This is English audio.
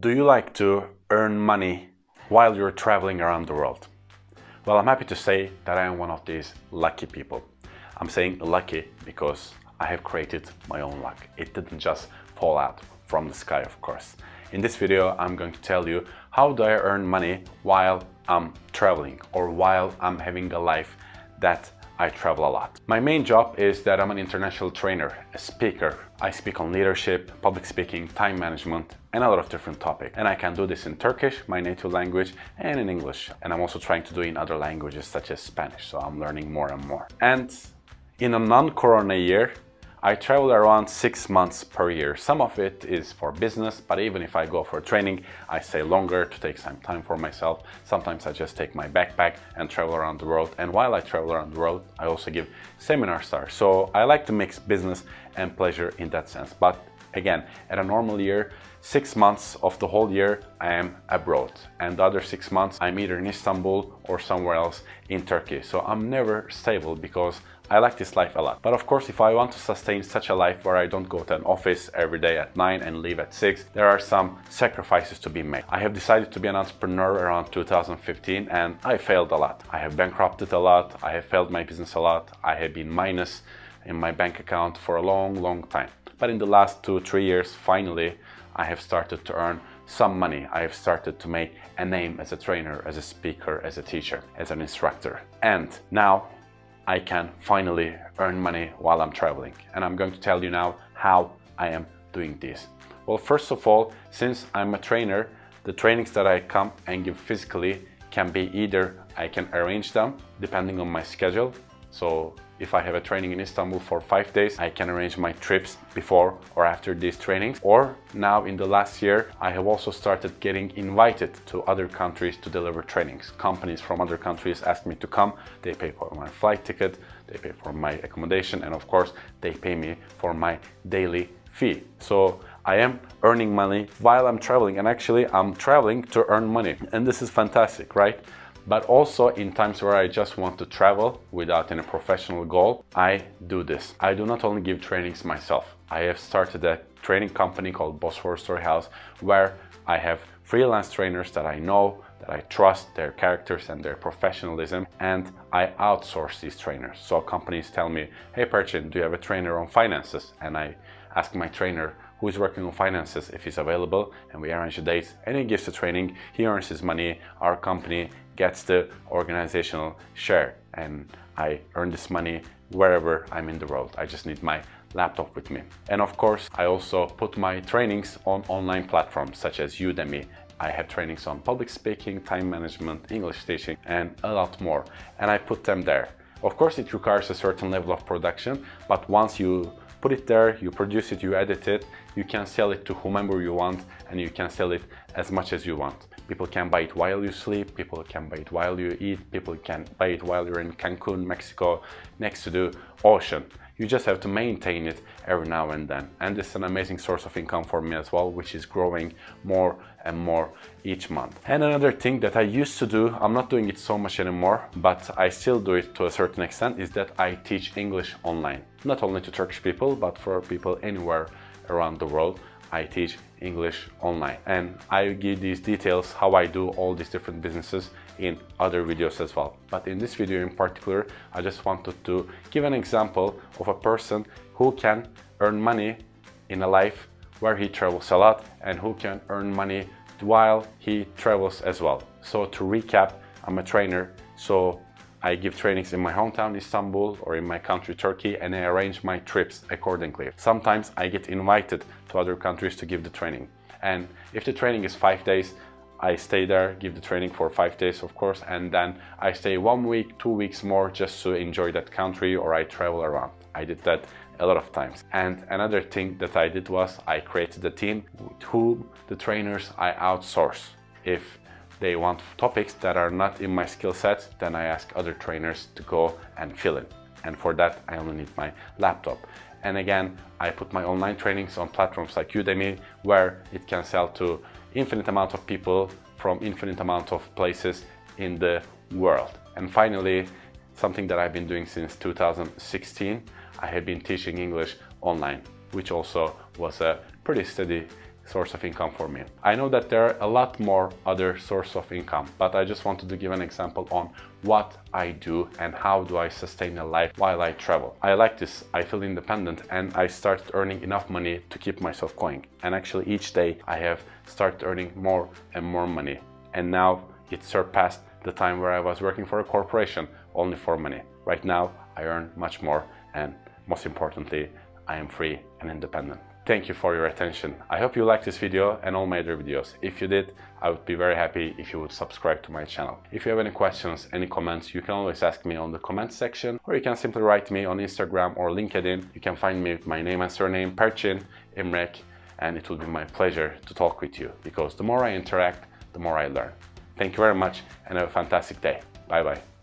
Do you like to earn money while you're traveling around the world? Well, I'm happy to say that I am one of these lucky people. I'm saying lucky because I have created my own luck. It didn't just fall out from the sky, of course. In this video, I'm going to tell you how do I earn money while I'm traveling or while I'm having a life that I travel a lot. My main job is that I'm an international trainer, a speaker. I speak on leadership, public speaking, time management, and a lot of different topics. And I can do this in Turkish, my native language, and in English. And I'm also trying to do it in other languages such as Spanish, so I'm learning more and more. And in a non-corona year, I travel around six months per year. Some of it is for business, but even if I go for training, I stay longer to take some time for myself. Sometimes I just take my backpack and travel around the world. And while I travel around the world, I also give seminar stars. So I like to mix business and pleasure in that sense. But again, at a normal year, six months of the whole year I am abroad and the other six months I'm either in Istanbul or somewhere else in Turkey. So I'm never stable because I like this life a lot. But of course, if I want to sustain such a life where I don't go to an office every day at 9 and leave at 6, there are some sacrifices to be made. I have decided to be an entrepreneur around 2015 and I failed a lot. I have bankrupted a lot, I have failed my business a lot, I have been minus in my bank account for a long, long time. But in the last two, three years, finally, I have started to earn some money. I have started to make a name as a trainer, as a speaker, as a teacher, as an instructor. And now I can finally earn money while I'm traveling. And I'm going to tell you now how I am doing this. Well, first of all, since I'm a trainer, the trainings that I come and give physically can be either I can arrange them depending on my schedule. So if I have a training in Istanbul for five days, I can arrange my trips before or after these trainings. Or now in the last year, I have also started getting invited to other countries to deliver trainings. Companies from other countries ask me to come. They pay for my flight ticket, they pay for my accommodation, and of course, they pay me for my daily fee. So I am earning money while I'm traveling and actually I'm traveling to earn money. And this is fantastic, right? But also in times where I just want to travel without any professional goal, I do this. I do not only give trainings myself. I have started a training company called Bosphorus Storyhouse where I have freelance trainers that I know, that I trust their characters and their professionalism, and I outsource these trainers. So companies tell me, hey Perchin, do you have a trainer on finances? And I ask my trainer, who is working on finances if he's available and we arrange a date and he gives the training he earns his money our company gets the organizational share and I earn this money wherever I'm in the world. I just need my laptop with me. And of course, I also put my trainings on online platforms such as Udemy. I have trainings on public speaking, time management, English teaching, and a lot more. And I put them there. Of course, it requires a certain level of production, but once you put it there, you produce it, you edit it, you can sell it to whomever you want, and you can sell it as much as you want. People can buy it while you sleep, people can buy it while you eat, people can buy it while you're in Cancun, Mexico, next to the ocean. You just have to maintain it every now and then. And it's an amazing source of income for me as well, which is growing more and more each month. And another thing that I used to do, I'm not doing it so much anymore, but I still do it to a certain extent, is that I teach English online. Not only to Turkish people, but for people anywhere around the world. I teach English online and I give these details how I do all these different businesses in other videos as well. But in this video in particular, I just wanted to give an example of a person who can earn money in a life where he travels a lot and who can earn money while he travels as well. So to recap, I'm a trainer, so I give trainings in my hometown Istanbul or in my country Turkey and I arrange my trips accordingly. Sometimes I get invited to other countries to give the training. And if the training is five days, I stay there, give the training for five days, of course, and then I stay one week, two weeks more just to enjoy that country or I travel around. I did that a lot of times. And another thing that I did was I created a team with whom the trainers I outsource. If they want topics that are not in my skill set, then I ask other trainers to go and fill in. And for that, I only need my laptop. And again, I put my online trainings on platforms like Udemy, where it can sell to infinite amount of people from infinite amount of places in the world. And finally, something that I've been doing since 2016, I have been teaching English online, which also was a pretty steady source of income for me. I know that there are a lot more other source of income, but I just wanted to give an example on what I do and how do I sustain a life while I travel. I like this, I feel independent and I started earning enough money to keep myself going. And actually each day I have started earning more and more money. And now it surpassed the time where I was working for a corporation only for money. Right now I earn much more and most importantly, I am free and independent. Thank you for your attention. I hope you liked this video and all my other videos. If you did, I would be very happy if you would subscribe to my channel. If you have any questions, any comments, you can always ask me on the comment section or you can simply write me on Instagram or LinkedIn. You can find me with my name and surname, Perchin Imrek, and it will be my pleasure to talk with you because the more I interact, the more I learn. Thank you very much and have a fantastic day. Bye bye.